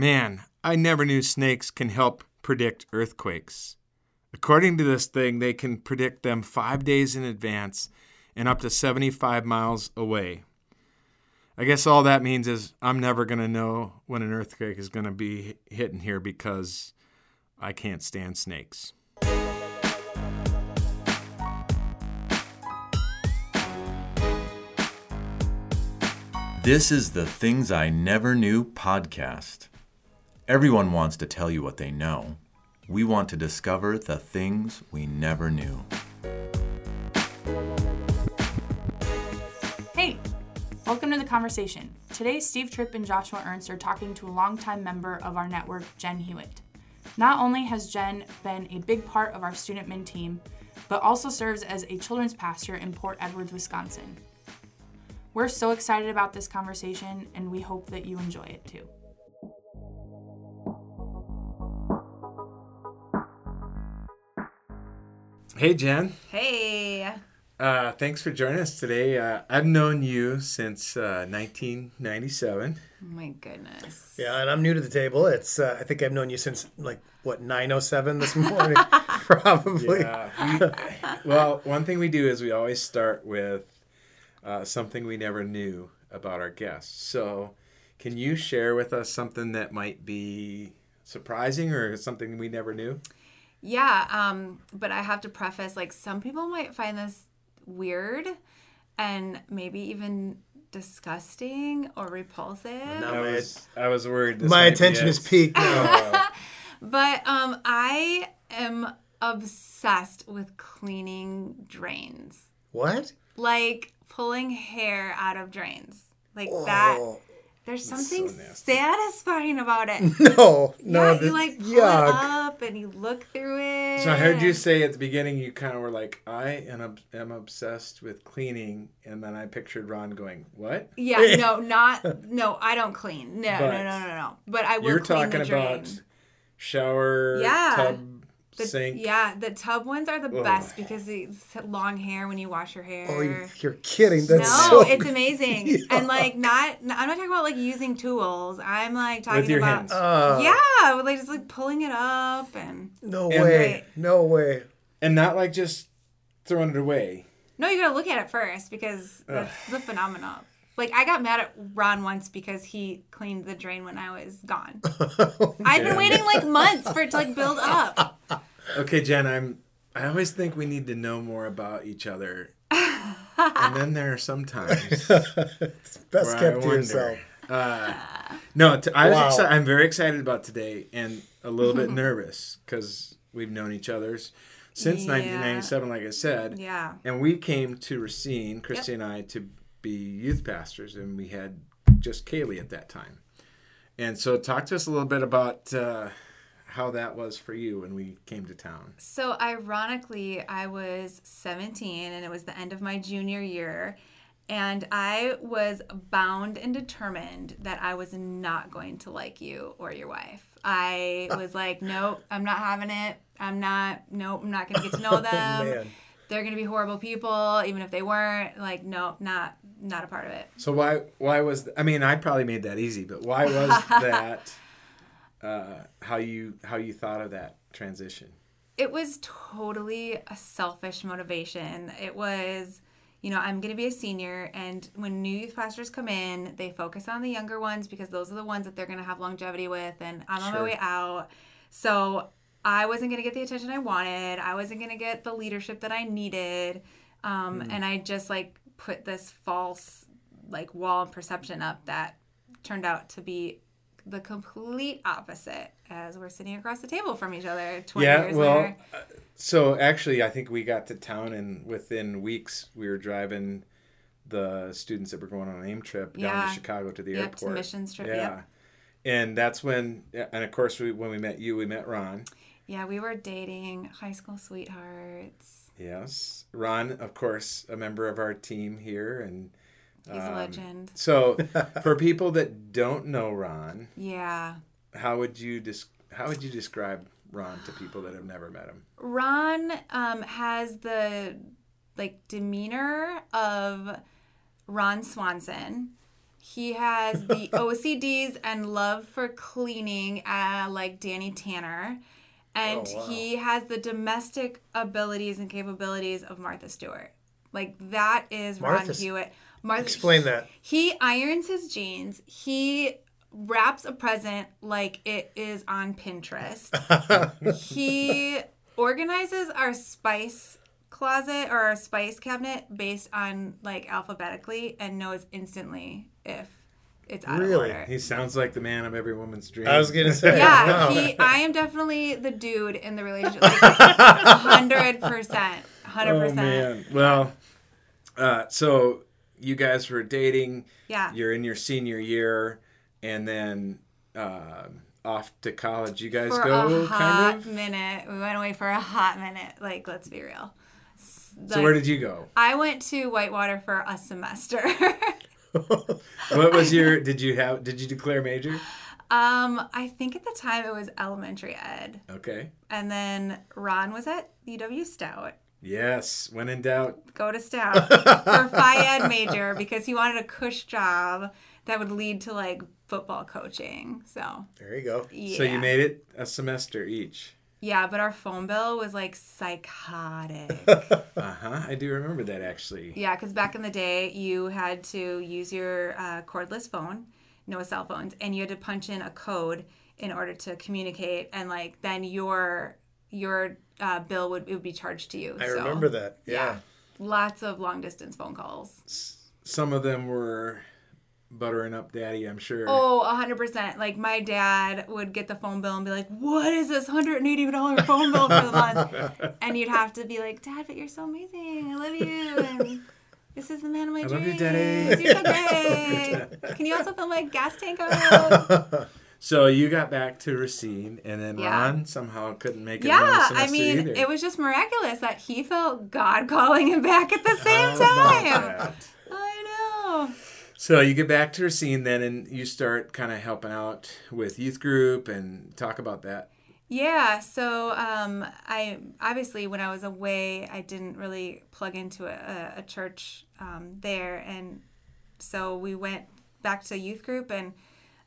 Man, I never knew snakes can help predict earthquakes. According to this thing, they can predict them five days in advance and up to 75 miles away. I guess all that means is I'm never going to know when an earthquake is going to be hitting here because I can't stand snakes. This is the Things I Never Knew podcast. Everyone wants to tell you what they know. We want to discover the things we never knew. Hey, welcome to the conversation. Today, Steve Tripp and Joshua Ernst are talking to a longtime member of our network, Jenn Hewitt. Not only has Jenn been a big part of our student min team, but also serves as a children's pastor in Port Edwards, Wisconsin. We're so excited about this conversation, and we hope that you enjoy it too. Hey, Jenn. Hey. Uh, thanks for joining us today. Uh, I've known you since uh, 1997. Oh my goodness. Yeah, and I'm new to the table. It's uh, I think I've known you since like what 9:07 this morning, probably. Yeah. We, well, one thing we do is we always start with uh, something we never knew about our guests. So, can you share with us something that might be surprising or something we never knew? Yeah, um, but I have to preface like some people might find this weird and maybe even disgusting or repulsive. No. I was I was worried. This My attention is piqued now. But um I am obsessed with cleaning drains. what? Like pulling hair out of drains. Like that. There's something so satisfying about it. no, no. yeah, you like pull yuck. it up and you look through it. So I heard you say at the beginning you kind of were like, I am, am obsessed with cleaning, and then I pictured Ron going, "What? Yeah, no, not no. I don't clean. No, But no, no, no, no. But I will You're talking about shower, Yeah. tub, The, sink." Yeah, the tub ones are the Ugh. best because it's long hair when you wash your hair. Oh, you- you're kidding. That's no, so. it's amazing. Yeah. And like not, I'm not talking about like using tools. I'm like talking With your about hands. Uh, yeah, with, like just like pulling it up and No And- way. No way. and not like just throwing it away. no, you gotta look at it first because that's the phenomenon. Like I got mad at Ron once because he cleaned the drain when I was gone. I've been waiting like months for it to like build up. Okay, Jenn, I'm. I always think we need to know more about each other, and then there are sometimes It's best kept to yourself. Uh, no, t- I was Wow. exci- I'm very excited about today and a little bit nervous because we've known each other's since Yeah. 1997, like I said. Yeah. And we came to Racine, Christy and I, to be youth pastors, and we had just Kaylee at that time. And so, talk to us a little bit about uh, how that was for you when we came to town. So ironically, I was 17 and it was the end of my junior year. And I was bound and determined that I was not going to like you or your wife. I was like, nope, I'm not having it. I'm not, nope, I'm not going to get to know them. Man. They're going to be horrible people, even if they weren't. Like, nope, not, not a part of it. So why why was I mean I probably made that easy, but why was that uh, how you how you thought of that transition? it was totally a selfish motivation. It was, you know, I'm going to be a senior, and when new youth pastors come in, they focus on the younger ones because those are the ones that they're going to have longevity with, and I'm on my way out. So I wasn't going to get the attention I wanted. I wasn't going to get the leadership that I needed. Um, And I just like put this false like wall of perception up that turned out to be the complete opposite as we're sitting across the table from each other 20 yeah, years well, later. uh, so actually, I think we got to town, and within weeks, we were driving the students that were going on an AIM trip down to Chicago to the Yep, airport. missions trip, Yeah. yep. And that's when, and of course, we, when we met you, we met Ron. Yeah, we were dating high school sweethearts. Yes, Ron, of course, a member of our team here, and He's a um, legend. So, for people that don't know Ron, Yeah. how would you des- how would you describe Ron to people that have never met him? Ron um, has the like demeanor of Ron Swanson, He has the OCDs and love for cleaning, uh, like Danny Tanner. And Oh, wow. he has the domestic abilities and capabilities of Martha Stewart. Like that is Ron Martha S- Hewitt. Martha, Explain that. He irons his jeans. He wraps a present like it is on Pinterest. he organizes our spice closet or our spice cabinet based on like alphabetically and knows instantly if it's out Really? of order. He sounds like the man of every woman's dream. I was gonna say. Yeah, wow. he. I am definitely the dude in the relationship. Like, hundred percent, hundred percent. man. Well, uh, so you guys were dating. Yeah. You're in your senior year, and then uh, off to college. You guys For go a hot kind of. minute, we went away for a hot minute. Like, let's be real. So where did you go? I went to Whitewater for a semester. What was your? Did you have? Did you declare major? um, I think at the time it was elementary ed, Okay. and then Ron was at UW Stout. Yes. When in doubt. Go to Stout for Phi Ed major because he wanted a cush job that would lead to like football coaching. So There you go. yeah. So you made it a semester each. Yeah, but our phone bill was like psychotic. Uh huh. I do remember that actually. yeah, because back in the day, you had to use your uh, cordless phone, no cell phones, and you had to punch in a code in order to communicate, and like then your your uh, bill would it would be charged to you. I So, remember that. Yeah. Yeah. lots of long distance phone calls. Some of them were buttering up daddy. I'm sure. Oh, 100%. Like my dad would get the phone bill and be like, "What is this $180 phone bill for the month?" and you'd have to be like, "Dad, but you're so amazing. I love you." And this is the man of my I love dreams. you, Daddy. You're so great. Can you also fill my gas tank up? So you got back to Racine, and then Yeah. Ron somehow couldn't make it. yeah, I mean, either. it was just miraculous that he felt God calling him back at the same Oh, time. I know. So you get back to Racine then, and you start kind of helping out with youth group and talk about that. Yeah, so um, I obviously when I was away, I didn't really plug into a, a, a church um, there, and so we went back to youth group and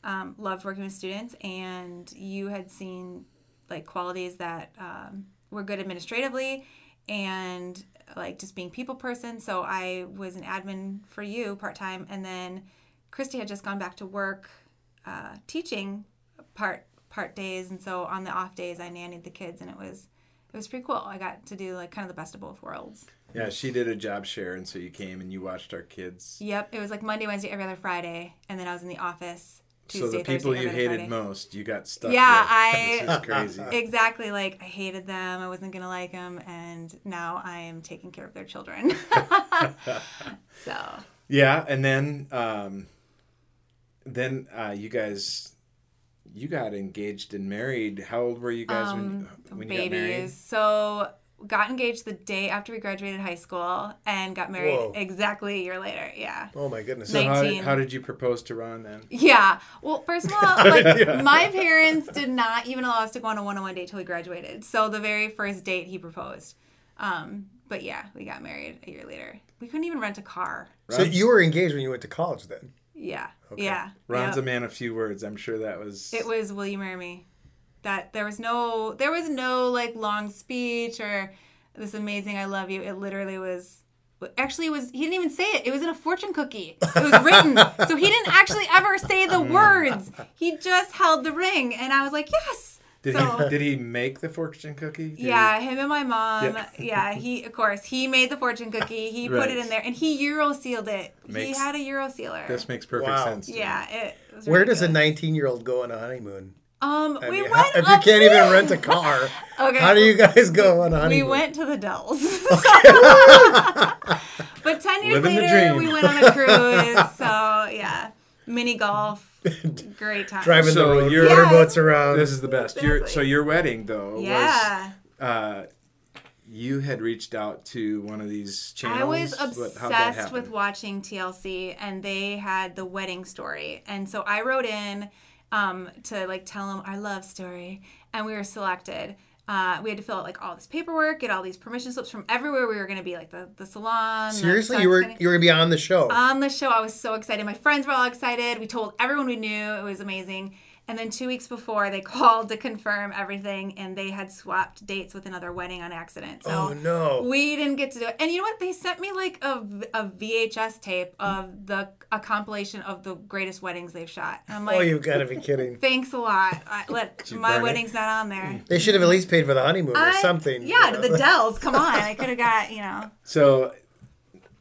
um, loved working with students. And you had seen like qualities that um, were good administratively and like just being people person. So I was an admin for you part time, and then Christy had just gone back to work uh, teaching part part days, and so on the off days I nannied the kids, and it was it was pretty cool. I got to do like kind of the best of both worlds. Yeah, she did a job share, and so you came and you watched our kids. Yep, it was like Monday, Wednesday, every other Friday, and then I was in the office Tuesday, so the people Thursday, you hated Friday. most, you got stuck. Yeah, with. I- crazy. Exactly, like I hated them. I wasn't gonna like them, and now I am taking care of their children. so Yeah, and then um, then uh, you guys, you got engaged and married. How old were you guys when when you got married? Um. So got engaged the day after we graduated high school, and got married Whoa. exactly a year later. Yeah. Oh my goodness. So how did, 19. how did you propose to Ron then? Yeah. Well, first of all, like my parents did not even allow us to go on a one-on-one date till we graduated. So the very first date he proposed. Um, but yeah, we got married a year later. We couldn't even rent a car. So you were engaged when you went to college then? Yeah. Yeah. Ron's Yep. a man of few words. I'm sure that was. It was Will you marry me? That there was no there was no like long speech or this amazing I love you. It literally was actually it was he didn't even say it. It was in a fortune cookie. It was written. so he didn't actually ever say the mm. words. He just held the ring and I was like, "Yes." Did so he did he make the fortune cookie? Did he- yeah, him and my mom. Yeah. Yeah. he of course he made the fortune cookie. He put it in there, and he euro sealed it. he had a euro sealer. This makes perfect Wow. sense. to me. yeah, it was Where does a 19 year old go on a honeymoon? Um, I we mean, went how- if you can't even rent a car, Okay. how do you guys go on a We went to the Dells. but 10 years Living later, we went on a cruise. So, yeah. Mini golf. Great time. driving So the road, you're- motorboats around. This is the best. Your so your wedding though Yeah. was uh, you had reached out to one of these channels. I was What- how'd that obsessed with watching TLC, and they had the wedding story, and so I wrote in um, to like tell them our love story, and we were selected. Uh, we had to fill out like all this paperwork, get all these permission slips from everywhere we were going to be, like the, the salon. Seriously, tux you were gonna- you were gonna be on the show. on the show. I was so excited. My friends were all excited. We told everyone we knew. It was amazing. And then two weeks before, they called to confirm everything, and they had swapped dates with another wedding on accident. So oh no! we didn't get to do it. And you know what? They sent me like a, a VHS tape of the a compilation of the greatest weddings they've shot. And I'm oh, like, oh, you've got to be kidding. thanks a lot. I, let my burn it? wedding's not on there. They should have at least paid for the honeymoon or something. Yeah, you know? the Dells. Come on, I could have got you know. So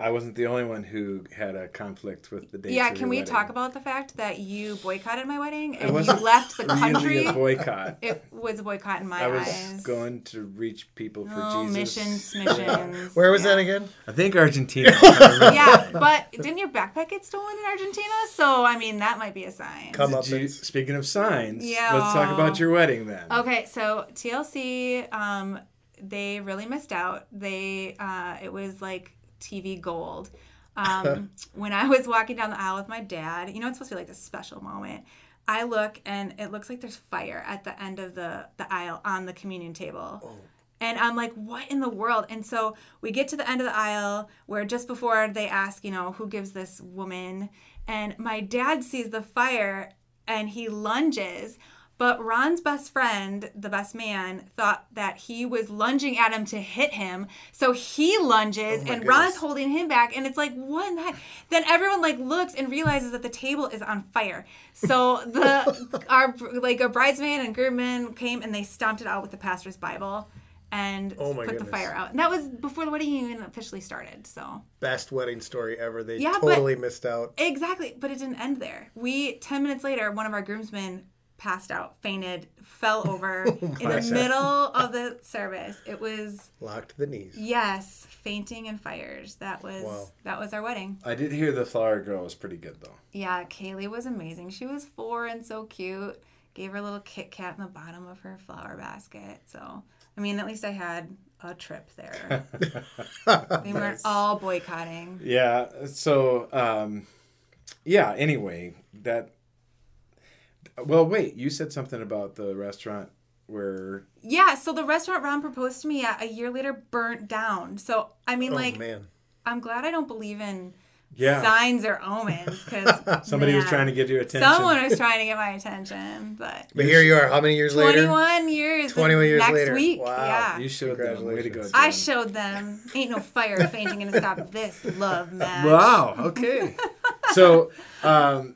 I wasn't the only one who had a conflict with the dates. Yeah, can we wedding. talk about the fact that you boycotted my wedding and you wasn't left the really country? a boycott. It was a boycott in my eyes. I was eyes. going to reach people for oh, Jesus. missions, missions. Where was yeah. that again? I think Argentina. I. Yeah, but didn't your backpack get stolen in Argentina? So I mean, that might be a sign. Come up. Did you, speaking of signs, Yeah. let's talk about your wedding then. Okay, so TLC, um, they really missed out. They, uh, it was like TV gold. Um, when I was walking down the aisle with my dad, you know, it's supposed to be like a special moment. I look and it looks like there's fire at the end of the, the aisle on the communion table. And I'm like, what in the world? And so we get to the end of the aisle where just before they ask, you know, who gives this woman? And my dad sees the fire and he lunges. But Ron's best friend, the best man, thought that he was lunging at him to hit him. So he lunges Oh and Ron's holding him back. And it's like, what in the heck? Then everyone like looks and realizes that the table is on fire. So the our like a bridesmaid and groomman came and they stomped it out with the pastor's Bible and Oh put the fire out. And that was before the wedding even officially started. So Best wedding story ever. They Yeah, totally missed out. exactly, but it didn't end there. We ten minutes later, one of our groomsmen passed out, fainted, fell over in the middle of the service. It was Locked to the knees. yes, fainting and fires. That was Wow. that was our wedding. I did hear the flower girl was pretty good though. Yeah, Kaylee was amazing. She was four and so cute. Gave her a little Kit Kat in the bottom of her flower basket. So, I mean, at least I had a trip there. they weren't all boycotting. Yeah. So, um, yeah. Anyway, that. Well, wait. You said something about the restaurant where. Yeah, so the restaurant Ron proposed to me at a year later burnt down. So, I mean, Oh like, man. I'm glad I don't believe in Yeah. signs or omens because Somebody was trying to get your attention. Someone was trying to get my attention, but But here you are. How many years later? 21 years. 21 years next week. week. Wow. Yeah. You showed them. Way to go. Jenn. I showed them. Ain't no fire fainting gonna stop this love match. Wow. Okay. so, um,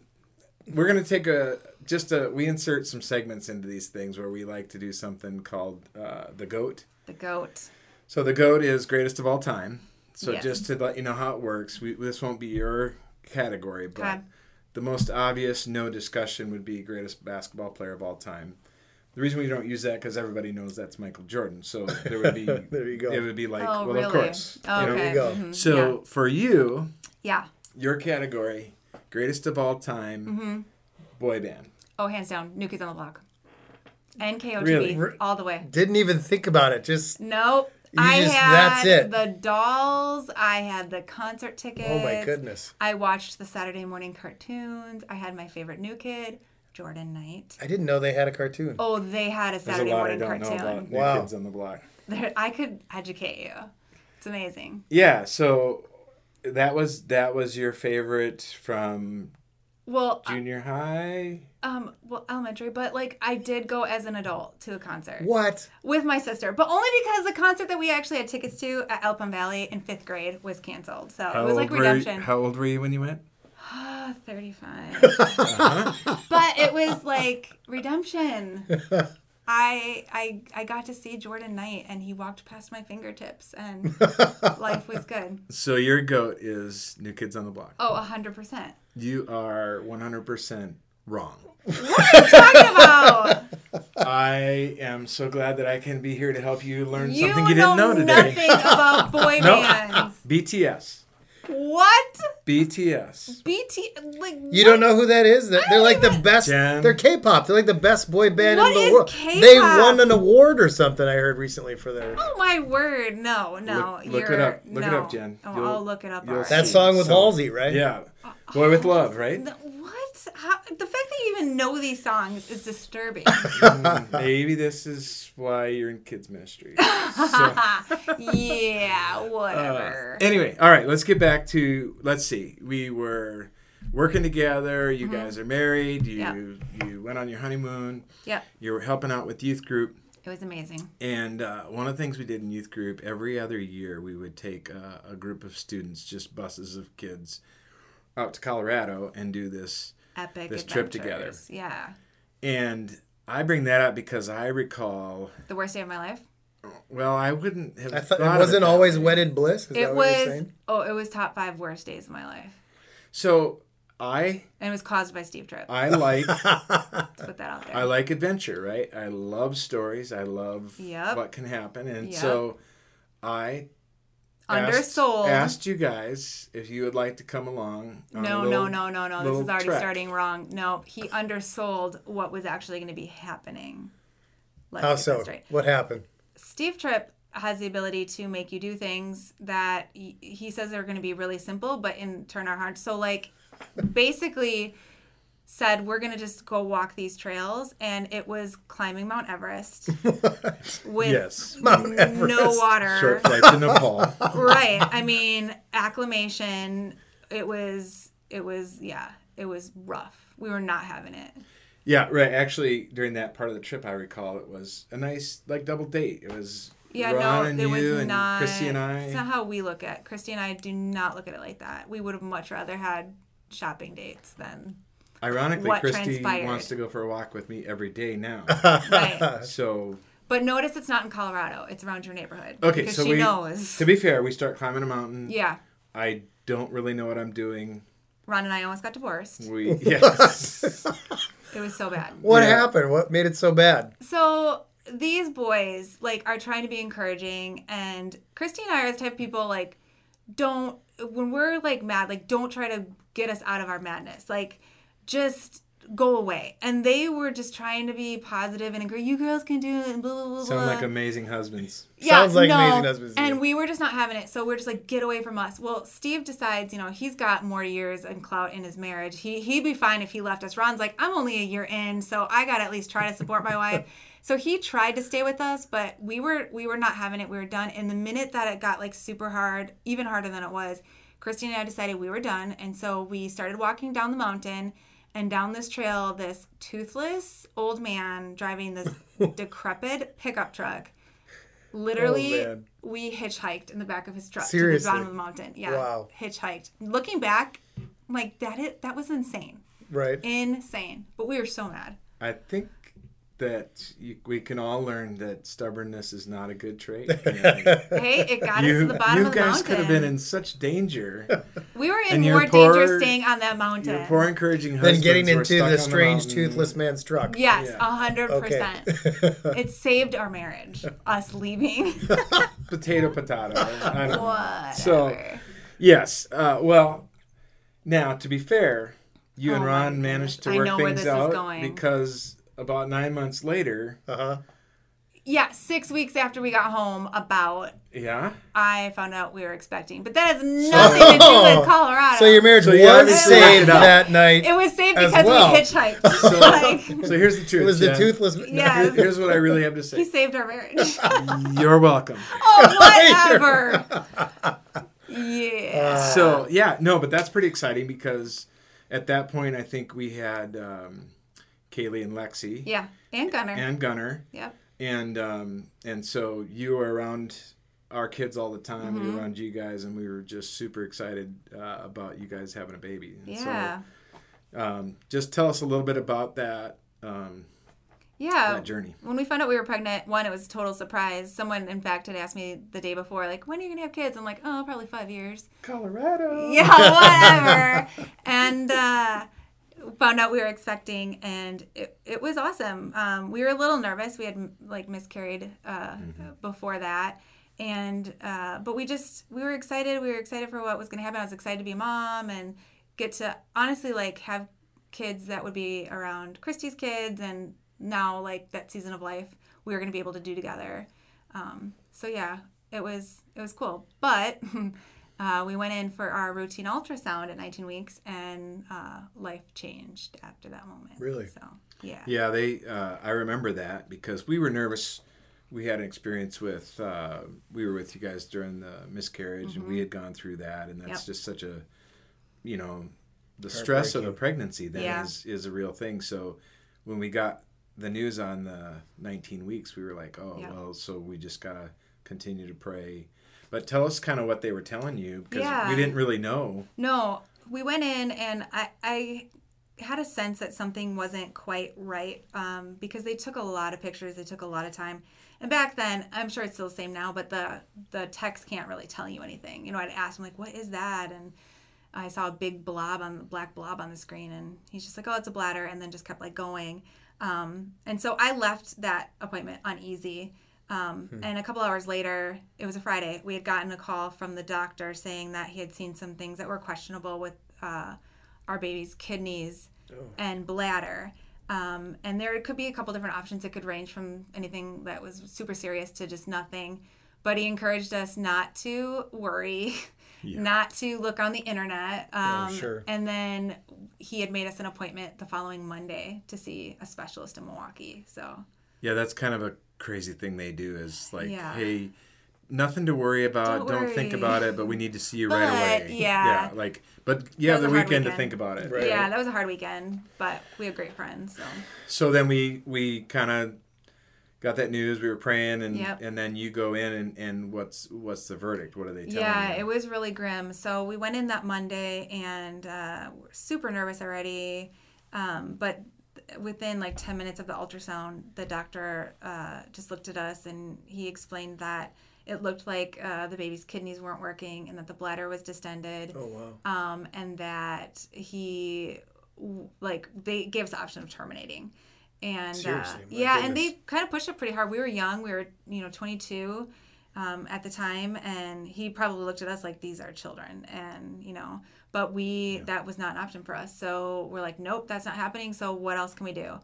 we're gonna take a just a. We insert some segments into these things where we like to do something called uh, the goat. The goat. So the goat is greatest of all time. So Yes. just to let you know how it works, we, this won't be your category, but Okay. the most obvious, no discussion, would be greatest basketball player of all time. The reason we don't use that because everybody knows that's Michael Jordan. So there would be There you go. It would be like, Oh, well, really? of course. Oh, you know? okay. There you go. mhm, So for you, yeah. your category, greatest of all time, Mm-hmm. boy band. Oh, hands down. New Kids on the Block. NKOTB. Really? All the way. Didn't even think about it. Just Nope. You I just- had that's it. the dolls. I had the concert tickets. oh my goodness. I watched the Saturday morning cartoons. I had my favorite new kid, Jordan Knight. I didn't know they had a cartoon. Oh, they had a There's a Saturday lot I morning don't know cartoon. about New Wow. Kids on the Block. There- I could educate you. It's amazing. Yeah, so that was that was your favorite from Well, junior high. um, well, elementary, but like I did go as an adult to a concert What? with my sister, but only because the concert that we actually had tickets to at Alpine Valley in fifth grade was canceled. So it was like were you- redemption. how old were you when you went? Ah, 35. Uh-huh. but it was like redemption. I I I got to see Jordan Knight and he walked past my fingertips and life was good. So your goat is New Kids on the Block. Oh, 100%. You are 100% wrong. What are you talking about I am so glad that I can be here to help you learn you something you didn't know today. nothing about boy No. bands. BTS. What? BTS. BT like You don't know who that is? They're, they're like the best. Jenn. They're K-pop. They're like the best boy band What in the is world. K-pop? They won an award or something. I heard recently for their Oh my word! No, no, Look- look it you're, up. Look it no. up, Jenn. Oh, You'll- I'll look it up. you'll alright. that song with So- Halsey, right? Yeah. Boy with Luv, right? No, what? What? How, the fact that you even know these songs is disturbing. Maybe this is why you're in kids ministry. So, yeah, uh, whatever. anyway, all right, let's get back to let's see. We were working together. You guys are married. You Mm-hmm. You went on your honeymoon. yep, You were helping out with youth group. it was amazing. And uh, one of the things we did in youth group every other year, we would take uh, a group of students, just buses of kids, out to Colorado and do this. Epic This trip together. Yeah, And I bring that up because I recall. the worst day of my life. Well, I wouldn't have. I thought thought it wasn't that always way. wedded bliss. Is that It what you're was. saying? Oh, it was top five worst days of my life, So I and it was caused by Steve Tripp. I like Let's put that out there. I like adventure, right? I love stories. I love Yep. what can happen, and Yep. so I asked, Undersold. asked you guys if you would like to come along. on No, little- no, no, no, no. This is already trek. starting wrong. No, he undersold what was actually going to be happening. Let's How so? What happened? Steve Tripp has the ability to make you do things that he, he says are going to be really simple, but in turn are hard. So, like, basically said we're going to just go walk these trails and it was climbing mount everest with Yes. Mount no water Short flight to Nepal. right i mean acclimation it was it was yeah it was rough we were not having it Yeah, right. Actually, during that part of the trip, I recall it was a nice like double date. It was yeah Ron no and it you was and not Christy and it's not I. how we look at christy and i do not look at it like that we would have much rather had shopping dates than Ironically, what Christy transpired. wants to go for a walk with me every day now. right so but notice it's not in colorado it's around your neighborhood okay, because so she we knows to be fair, we start climbing a mountain. yeah I don't really know what I'm doing. ron and i almost got divorced We yes. it was so bad What Yeah. happened? What made it so bad? So these boys like are trying to be encouraging and Christy and I are the type of people like don't when we're like mad, like don't try to get us out of our madness. Like just go away. And they were just trying to be positive and agree, you girls can do it and blah blah blah. Sound blah. like amazing husbands. Sounds like Amazing Husbands And we were just not having it. So we're just like, get away from us. Well, Steve decides, you know, he's got more years and clout in his marriage. He he'd be fine if he left us. Ron's like, I'm only a year in, so I gotta at least try to support my wife. So he tried to stay with us, but we were we were not having it. We were done. And the minute that it got like super hard, even harder than it was, Christine and I decided we were done. And so we started walking down the mountain and down this trail, this toothless old man driving this decrepit pickup truck. Oh, Literally, Oh, we hitchhiked in the back of his truck to the bottom of the mountain. Yeah, Wow. hitchhiked. Looking back, like that, it that was insane, Right. insane. But we were so mad. I think that you, we can all learn that stubbornness is not a good trait. Hey, it got us to the bottom you of the mountain. You guys could have been in such danger. we were in more poor- danger staying on that mountain. Your poor encouraging Then husbands getting into the strange mountain. toothless man's truck. Yes, Yeah. a hundred Okay. percent. It saved our marriage. Us leaving. potato potato. I don't. Whatever. So yes, uh, well, now to be fair, you and Oh my Ron managed to I work know where things this is out going. because about nine months later, Uh huh. yeah, six weeks after we got home, about yeah. I found out we were expecting, but that has nothing to do with Colorado. So your marriage So was saved that night. it was saved because well. we hitchhiked. like, So here's the truth. It was the Jenn. toothless. Yes. Here's what I really have to say. he saved our marriage. You're welcome. oh, whatever. yeah. So yeah, no, but that's pretty exciting because at that point I think we had um, Kaylee and Lexi yeah, and Gunner. and Gunner, yep. and um, and so you were around our kids all the time. We Mm-hmm. were around you guys, and we were just super excited uh, about you guys having a baby. And Yeah. So, um, just tell us a little bit about that um, yeah. that journey. When we found out we were pregnant, one, it was a total surprise. Someone, in fact, had asked me the day before, like, when are you going to have kids? I'm like, oh, probably five years. Colorado. yeah, whatever. and uh, found out we were expecting, and it, it was awesome. Um, we were a little nervous. We had like miscarried uh, before that, and uh, but we just we were excited. We were excited for what was going to happen. I was excited to be a mom and get to honestly like have kids that would be around Christy's kids, and now like that season of life we were going to be able to do together. Um, so yeah, it was it was cool, but. uh, we went in for our routine ultrasound at 19 weeks, and uh, life changed after that moment. Really? So yeah. Yeah, they. Uh, I remember that because we were nervous. We had an experience with. Uh, we were with you guys during the miscarriage, and we had gone through that, and that's Mm-hmm. Yep. just such a, you know, the stress of a pregnancy then Yeah. is is a real thing. So when we got the news on the 19 weeks, we were like, oh Yeah. well, so we just gotta continue to pray. But tell us kind of what they were telling you because Yeah. we didn't really know. No, we went in and I, I had a sense that something wasn't quite right um, because they took a lot of pictures. They took a lot of time. And back then, I'm sure it's still the same now, but the the techs can't really tell you anything. You know, I'd ask him like, "What is that?" And I saw a big blob on the black blob on the screen, and he's just like, "Oh, it's a bladder," and then just kept like going. Um, and so I left that appointment uneasy. Um, And a couple hours later, it was a Friday, we had gotten a call from the doctor saying that he had seen some things that were questionable with uh, our baby's kidneys and bladder. Um, and there could be a couple different options. It could range from anything that was super serious to just nothing. But he encouraged us not to worry, not to look on the internet. Um, sure. And then he had made us an appointment the following Monday to see a specialist in Milwaukee. So Yeah, that's kind of a crazy thing they do is like, Yeah. hey, nothing to worry about. Don't Don't, think about it, but we need to see you right away. yeah. Yeah. like, but you have the a hard weekend, to think about it. Right. yeah, that was a hard weekend, but we have great friends. So So then we we kind of got that news. We were praying, and Yep. and then you go in, and and what's what's the verdict? What are they telling yeah, you? it was really grim. So we went in that Monday and uh, we're super nervous already. Um, but within like 10 minutes of the ultrasound, the doctor uh, just looked at us and he explained that it looked like uh, the baby's kidneys weren't working and that the bladder was distended. Oh wow. um, and that he like they gave us the option of terminating and uh, Seriously, my yeah and they kind of pushed it pretty hard we were young we were you know 22 um, at the time and he probably looked at us like these are children and you know but we that was not an option for us so we're like nope that's not happening so what else can we do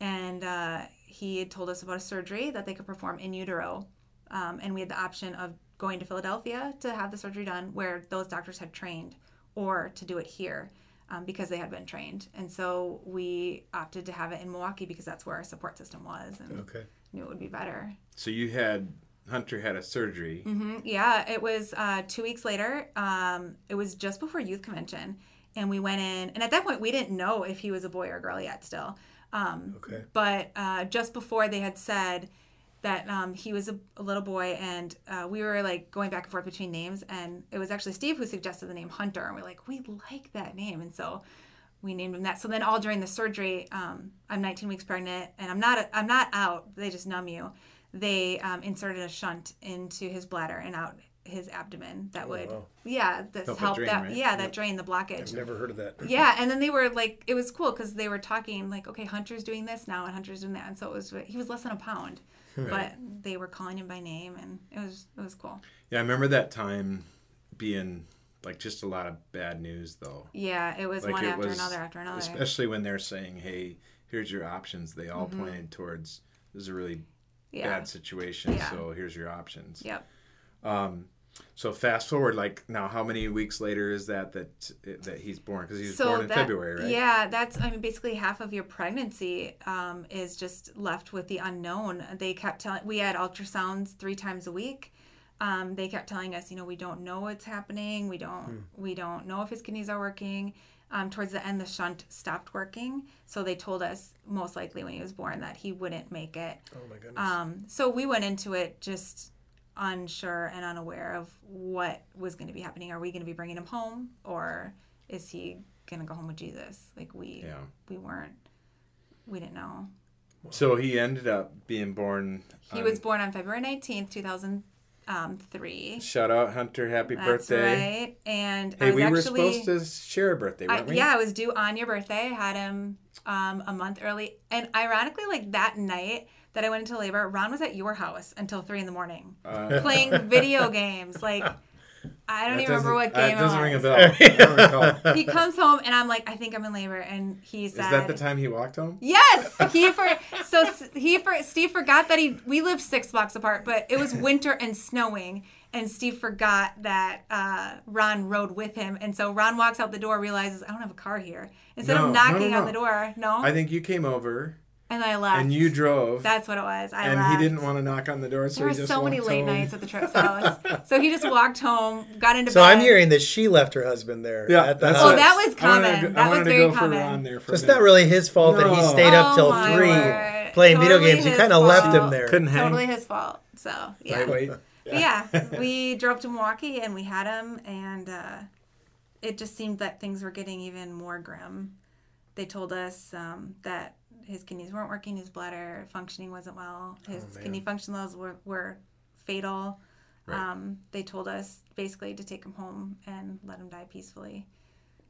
and uh, he had told us about a surgery that they could perform in utero um, and we had the option of going to Philadelphia to have the surgery done where those doctors had trained or to do it here um, because they had been trained. And so we opted to have it in Milwaukee because that's where our support system was and Okay. knew it would be better. So you had Hunter had a surgery. hmm Yeah, it was uh, two weeks later. Um, it was just before youth convention. And we went in, and at that point, we didn't know if he was a boy or a girl yet still. Um, Okay. but uh, just before they had said that um, he was a, a little boy and uh, we were like going back and forth between names and it was actually steve who suggested the name hunter and we're like we like that name and so we named him that so then all during the surgery um, i'm 19 weeks pregnant and i'm not i'm not out they just numb you they um, inserted a shunt into his bladder and out his abdomen that would wow. yeah this Help help drain, that right? yeah that drained the blockage I've never heard of that. yeah, and then they were like, it was cool because they were talking like, okay, Hunter's doing this now, and Hunter's doing that, and so it was he was less than a pound, but they were calling him by name, and it was it was cool. Yeah, I remember that time being like just a lot of bad news though. Yeah, it was Like one it after was- another after another. Especially when they're saying, "Hey, here's your options." They all pointed towards this is a really Mm-hmm. Yeah. bad situation. Yeah. So here's your options. Yep. So fast forward, like now, how many weeks later is that that that he's born? Because he was So born in that, February, right? Yeah, that's I mean basically half of your pregnancy um, is just left with the unknown. They kept telling we had ultrasounds three times a week. Um, they kept telling us, you know, we don't know what's happening. We don't we don't know if his kidneys are working. Um, towards the end, the shunt stopped working, so they told us most likely when he was born that he wouldn't make it. Oh my goodness. Um, so we went into it just unsure and unaware of what was going to be happening. Are we going to be bringing him home, or is he going to go home with Jesus? Like we, Yeah. we weren't, we didn't know. So he ended up being born. He on- was born on February nineteenth, two thousand three. Shout out Hunter, happy That's birthday! right. And I Hey, we were supposed to share a birthday, weren't we? yeah, I was due on your birthday. I had him um, a month early, and ironically, like that night that I went into labor, Ron was at your house until three in the morning Uh, playing video games. Like I don't that even remember what doesn't- game That doesn't it ring a bell. I don't. He comes home and I'm like, I think I'm in labor, and he said, Is that the time he walked home? Yes, he for so he for Steve forgot that he we lived six blocks apart, but it was winter and snowing, and Steve forgot that uh, Ron rode with him, and so Ron walks out the door, realizes I don't have a car here. Instead No, of no, no, knocking on the door, no, I think you came over and I left. and you drove, That's what it was. I and left. he didn't want to knock on the door, so There were he just so many late home. nights at the Tripp's house, so he just walked home, got into So bed. So I'm hearing that she left her husband there. Yeah, at the that's house. Oh, that was common. go- That I was wanted very go common. For Ron there for So it's not really his fault that he No. stayed up Oh, till my three word. playing video games. You kind of left him there. Couldn't hang. Totally his fault. So yeah. Right, wait. But yeah, we drove to Milwaukee and we had him, and uh, it just seemed that things were getting even more grim. They told us um, that his kidneys weren't working, his bladder functioning wasn't well, his kidney function levels were, were fatal. Right. Um, they told us basically to take him home and let him die peacefully.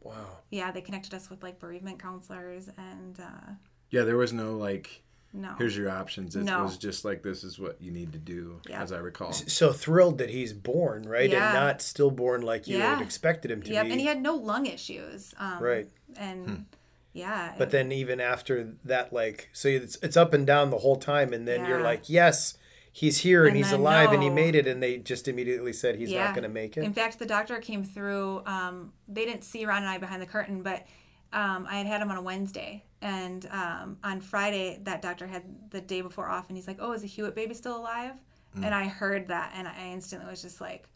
Wow. Yeah, they connected us with like bereavement counselors, and uh, Yeah, there was no like. no. Here's your options. It No. was just like this is what you need to do, Yeah. as I recall. So thrilled that he's born, right? Yeah. And not stillborn like you would Yeah. have expected him to Yep, be. and he had no lung issues. Um, Right. And yeah. But then even after that, like, so it's, it's up and down the whole time, and then you're like, yes, he's here and, And he's alive and he made it, and they just immediately said he's Yeah. not going to make it. In fact, the doctor came through. Um, they didn't see Ron and I behind the curtain, but um, I had had him on a Wednesday. And um, on Friday, that doctor had the day before off, and he's like, "Oh, is the Hewitt baby still alive?" Mm. And I heard that, and I instantly was just like,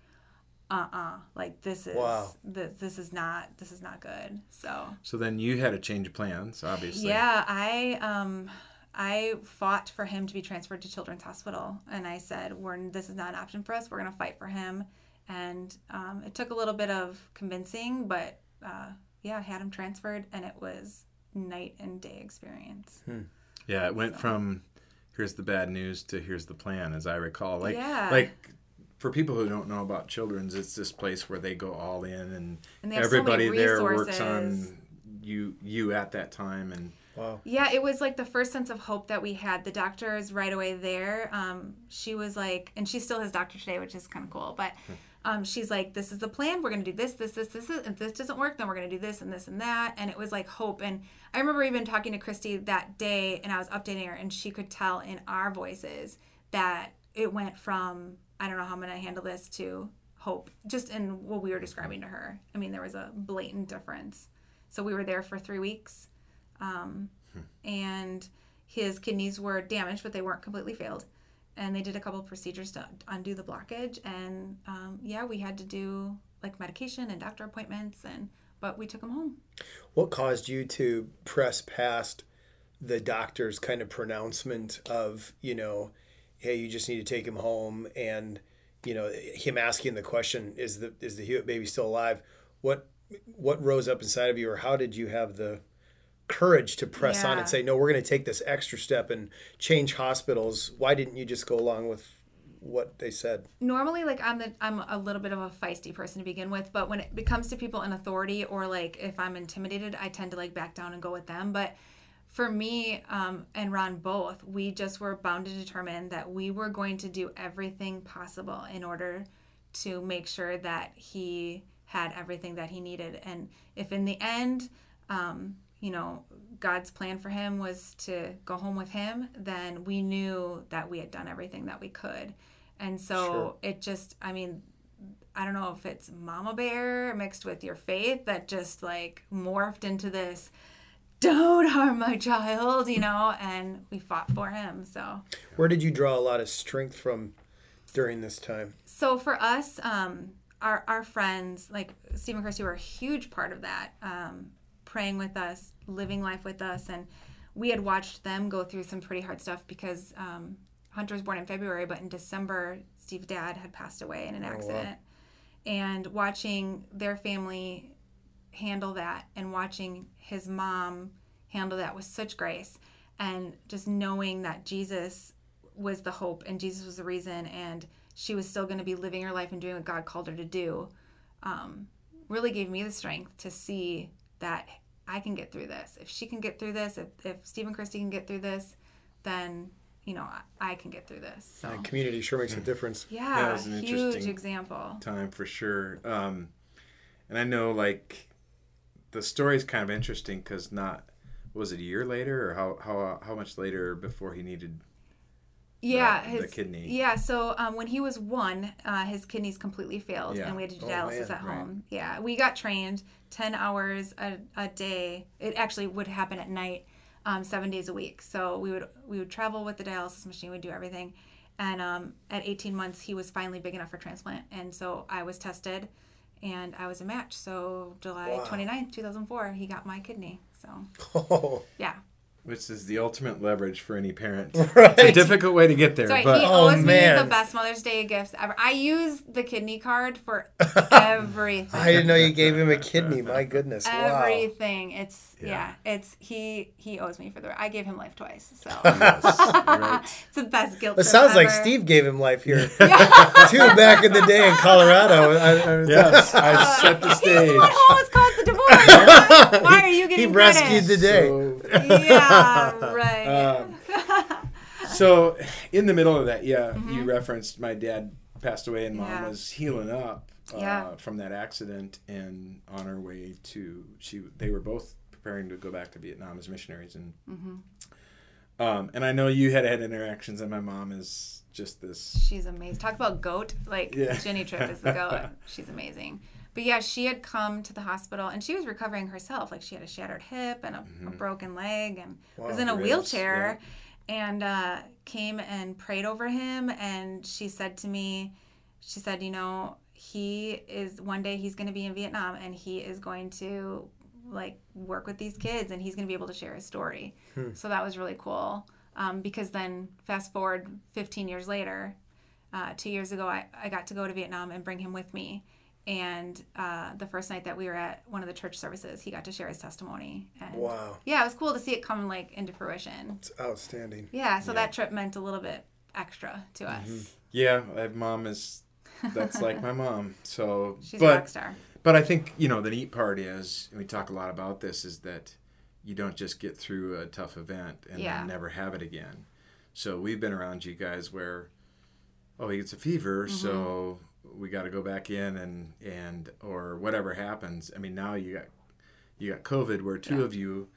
"Uh-uh, like this is Wow. this, this is not this is not good." So So then you had a change of plans, obviously. Yeah, I um I fought for him to be transferred to Children's Hospital, and I said, "We're this is not an option for us. We're going to fight for him." And um, it took a little bit of convincing, but uh, yeah, I had him transferred, and it was night and day experience. Yeah, it went from here's the bad news to here's the plan, as I recall. Like, Yeah. like for people who don't know about Children's, it's this place where they go all in, and, And they have so everybody there works on you you at that time, and wow. Yeah, it was like the first sense of hope that we had. The doctors right away there, um, she was like, and she's still his doctor today, which is kind of cool. But um, she's like, this is the plan. We're going to do this, this, this, this. If this doesn't work, then we're going to do this and this and that. And it was like hope. And I remember even talking to Christy that day, and I was updating her, and she could tell in our voices that it went from I don't know how I'm to handle this to hope, just in what we were describing to her. I mean, there was a blatant difference. So we were there for three weeks um, and his kidneys were damaged, but they weren't completely failed. And they did a couple of procedures to undo the blockage, and um, yeah, we had to do like medication and doctor appointments, and but we took him home. What caused you to press past the doctor's kind of pronouncement of, you know, hey, you just need to take him home, and you know, him asking the question, is the is the Hewitt baby still alive? What what rose up inside of you, or how did you have the courage to press on and say, no, we're going to take this extra step and change hospitals? Why didn't you just go along with what they said? normally like i'm the i'm a little bit of a feisty person to begin with but when it comes to people in authority or like if i'm intimidated i tend to like back down and go with them but for me um, and ron both we just were bound to determine that we were going to do everything possible in order to make sure that he had everything that he needed and if in the end um, you know god's plan for him was to go home with him then we knew that we had done everything that we could and so Sure. it just, I mean, I don't know if it's mama bear mixed with your faith that just like morphed into this, don't harm my child, you know, and we fought for him. So, Where did you draw a lot of strength from during this time? so for us, um, our, our friends, like Steve and Christy, were a huge part of that, um, praying with us, living life with us. And we had watched them go through some pretty hard stuff because um, Hunter was born in February, but in December, Steve's dad had passed away in an accident. And watching their family handle that and watching his mom handle that with such grace and just knowing that Jesus was the hope and Jesus was the reason and she was still going to be living her life and doing what God called her to do um, really gave me the strength to see that I can get through this. If she can get through this, if, if Steve and Christy can get through this, then, you know, I, I can get through this. So, And community sure makes a difference. yeah, it was an huge interesting example. time for sure. Um, and I know like the story is kind of interesting because not was it a year later or how how how much later before he needed Yeah, the, his the kidney. Yeah, so um, when he was one, uh, his kidneys completely failed, Yeah. and we had to do Oh, dialysis man, at right. home. Yeah, we got trained ten hours a, a day. It actually would happen at night, um, seven days a week. So we would we would travel with the dialysis machine, we'd do everything, and um, at 18 months, he was finally big enough for transplant, and so I was tested, and I was a match. So July Wow. 29th, 2004, he got my kidney. So Oh, yeah. Which is the ultimate leverage for any parent. Right. It's a difficult way to get there, So but he Oh, owes me the best Mother's Day gifts ever. I use the kidney card for everything. I didn't know you gave him a kidney. My goodness. Wow. everything. It's yeah. Yeah. It's he he owes me for the. I gave him life twice, so yes, right. it's the best guilt. It trip sounds like. Steve gave him life here too back in the day in Colorado. I, I Yes, I set the He's stage. the one who almost caused the divorce. Why are you getting? he getting rescued the day. So, Yeah, right. um, so in the middle of that, yeah, you Mm-hmm. referenced my dad passed away and mom Yeah. was healing up uh, Yeah. from that accident and on her way to she they were both preparing to go back to Vietnam as missionaries and Mm-hmm. um, and I know you had had interactions and my mom is just this She's amazing. Talk about goat. Like Yeah. Jenny Tripp is the goat. She's amazing. But yeah, she had come to the hospital and she was recovering herself. Like she had a shattered hip and a, a broken leg and was in a ribs, wheelchair and uh, came and prayed over him. And she said to me, she said, you know, he is one day he's going to be in Vietnam and he is going to like work with these kids and he's going to be able to share his story. So that was really cool. Um, because then fast forward 15 years later, uh, two years ago, I, I got to go to Vietnam and bring him with me. And uh, the first night that we were at one of the church services, he got to share his testimony. And Wow. Yeah, it was cool to see it come like into fruition. It's outstanding. Yeah, so that trip meant a little bit extra to Mm-hmm. us. yeah I- mom is that's like my mom so She's but a rock star. But I think you know the neat part is, and we talk a lot about this, is that you don't just get through a tough event and Yeah. then never have it again. So we've been around you guys where, oh, he gets a fever, Mm-hmm. so we got to go back in and and or whatever happens. I mean, now you got you got COVID, where two Yeah. of you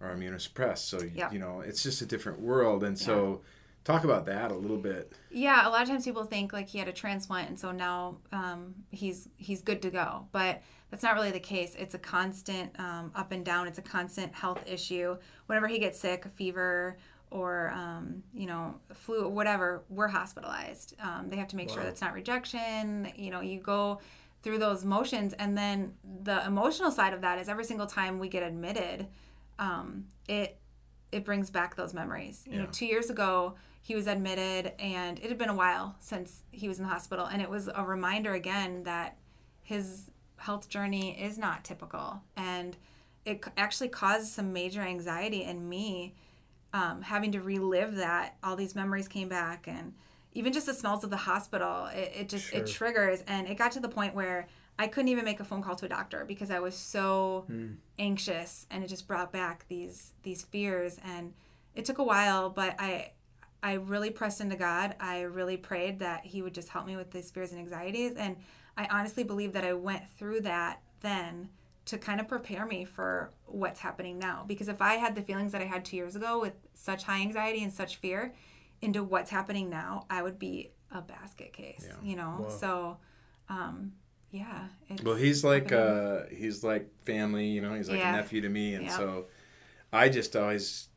are immunosuppressed, so you- Yeah. you know it's just a different world, and so. Talk about that a little bit. Yeah, a lot of times people think like he had a transplant and so now um, he's he's good to go, but that's not really the case. It's a constant um, up and down. It's a constant health issue. Whenever he gets sick, a fever or um, you know flu or whatever, we're hospitalized. Um, they have to make sure that's not rejection. You know, you go through those motions, and then the emotional side of that is every single time we get admitted, um, it it brings back those memories. You know, two years ago, he was admitted, and it had been a while since he was in the hospital, and it was a reminder again that his health journey is not typical, and it actually caused some major anxiety in me, um, having to relive that. All these memories came back, and even just the smells of the hospital, it, it just it triggers, and it got to the point where. I couldn't even make a phone call to a doctor because I was so anxious and it just brought back these these fears and it took a while but i i really pressed into god i really prayed that he would just help me with these fears and anxieties and i honestly believe that i went through that then to kind of prepare me for what's happening now because if i had the feelings that i had two years ago with such high anxiety and such fear into what's happening now i would be a basket case you know so um yeah Well, he's like uh, he's like family, you know. He's like Yeah. a nephew to me, and Yeah. so I just always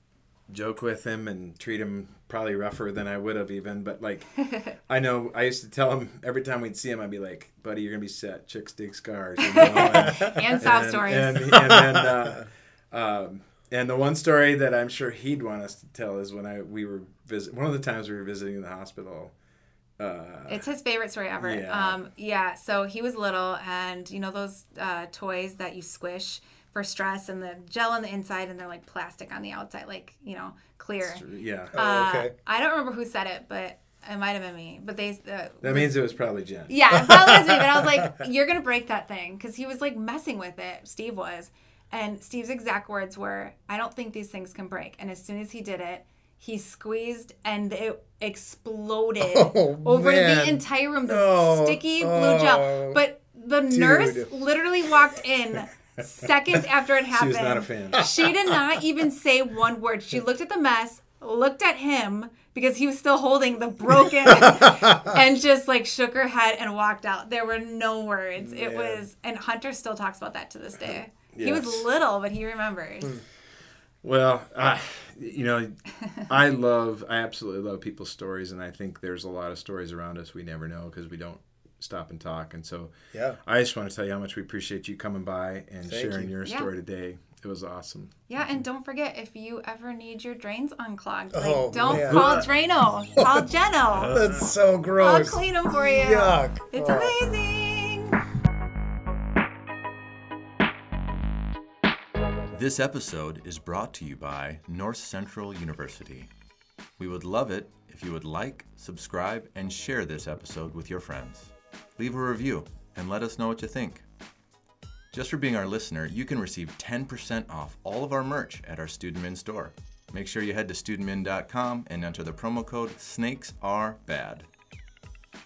joke with him and treat him probably rougher than I would have even. But like, I know I used to tell him every time we'd see him, I'd be like, "Buddy, you're gonna be set. Chicks dig scars." You know? and, and sob and- stories And, and then, uh, um, and the one story that I'm sure he'd want us to tell is when I we were visit one of the times we were visiting the hospital. Uh, It's his favorite story ever. Yeah. Um, yeah. So he was little, and you know those uh, toys that you squish for stress, and the gel on the inside, and they're like plastic on the outside, like you know, clear. yeah, Oh, Uh, okay. I don't remember who said it, but it might have been me. But they. Uh, that means it was probably Jenn. yeah, it probably was me. But I was like, "You're gonna break that thing," because he was like messing with it. Steve was, and Steve's exact words were, "I don't think these things can break." And as soon as he did it, he squeezed and it exploded Oh, over the entire room. The Oh, sticky blue oh, gel. But the nurse literally walked in seconds after it happened. She was not a fan. She did not even say one word. She looked at the mess, looked at him, because he was still holding the broken and just like shook her head and walked out. There were no words. It Yeah. was, and Hunter still talks about that to this day. He was little, but he remembers. Hmm. Well, I, you know, I love, I absolutely love people's stories, and I think there's a lot of stories around us we never know because we don't stop and talk. And so, Yeah. I just want to tell you how much we appreciate you coming by and Thank sharing you. your Yeah. story today. It was awesome. Yeah, and don't forget if you ever need your drains unclogged, like Oh, don't man. call Drano, call Jeno. That's so gross. I'll clean them for you. Yuck. It's Oh. amazing. This episode is brought to you by North Central University. We would love it if you would like, subscribe, and share this episode with your friends. Leave a review and let us know what you think. Just for being our listener, you can receive 10% off all of our merch at our StudentMin store. Make sure you head to studentmin.com and enter the promo code SNAKESAREBAD.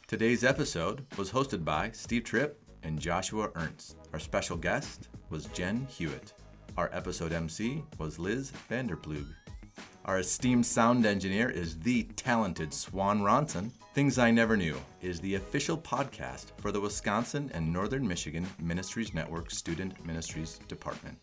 Today's episode was hosted by Steve Tripp and Joshua Ernst. Our special guest was Jenn Hewitt. Our episode MC was Liz Vanderplug. Our esteemed sound engineer is the talented Swan Ronson. Things I Never Knew is the official podcast for the Wisconsin and Northern Michigan Ministries Network Student Ministries Department.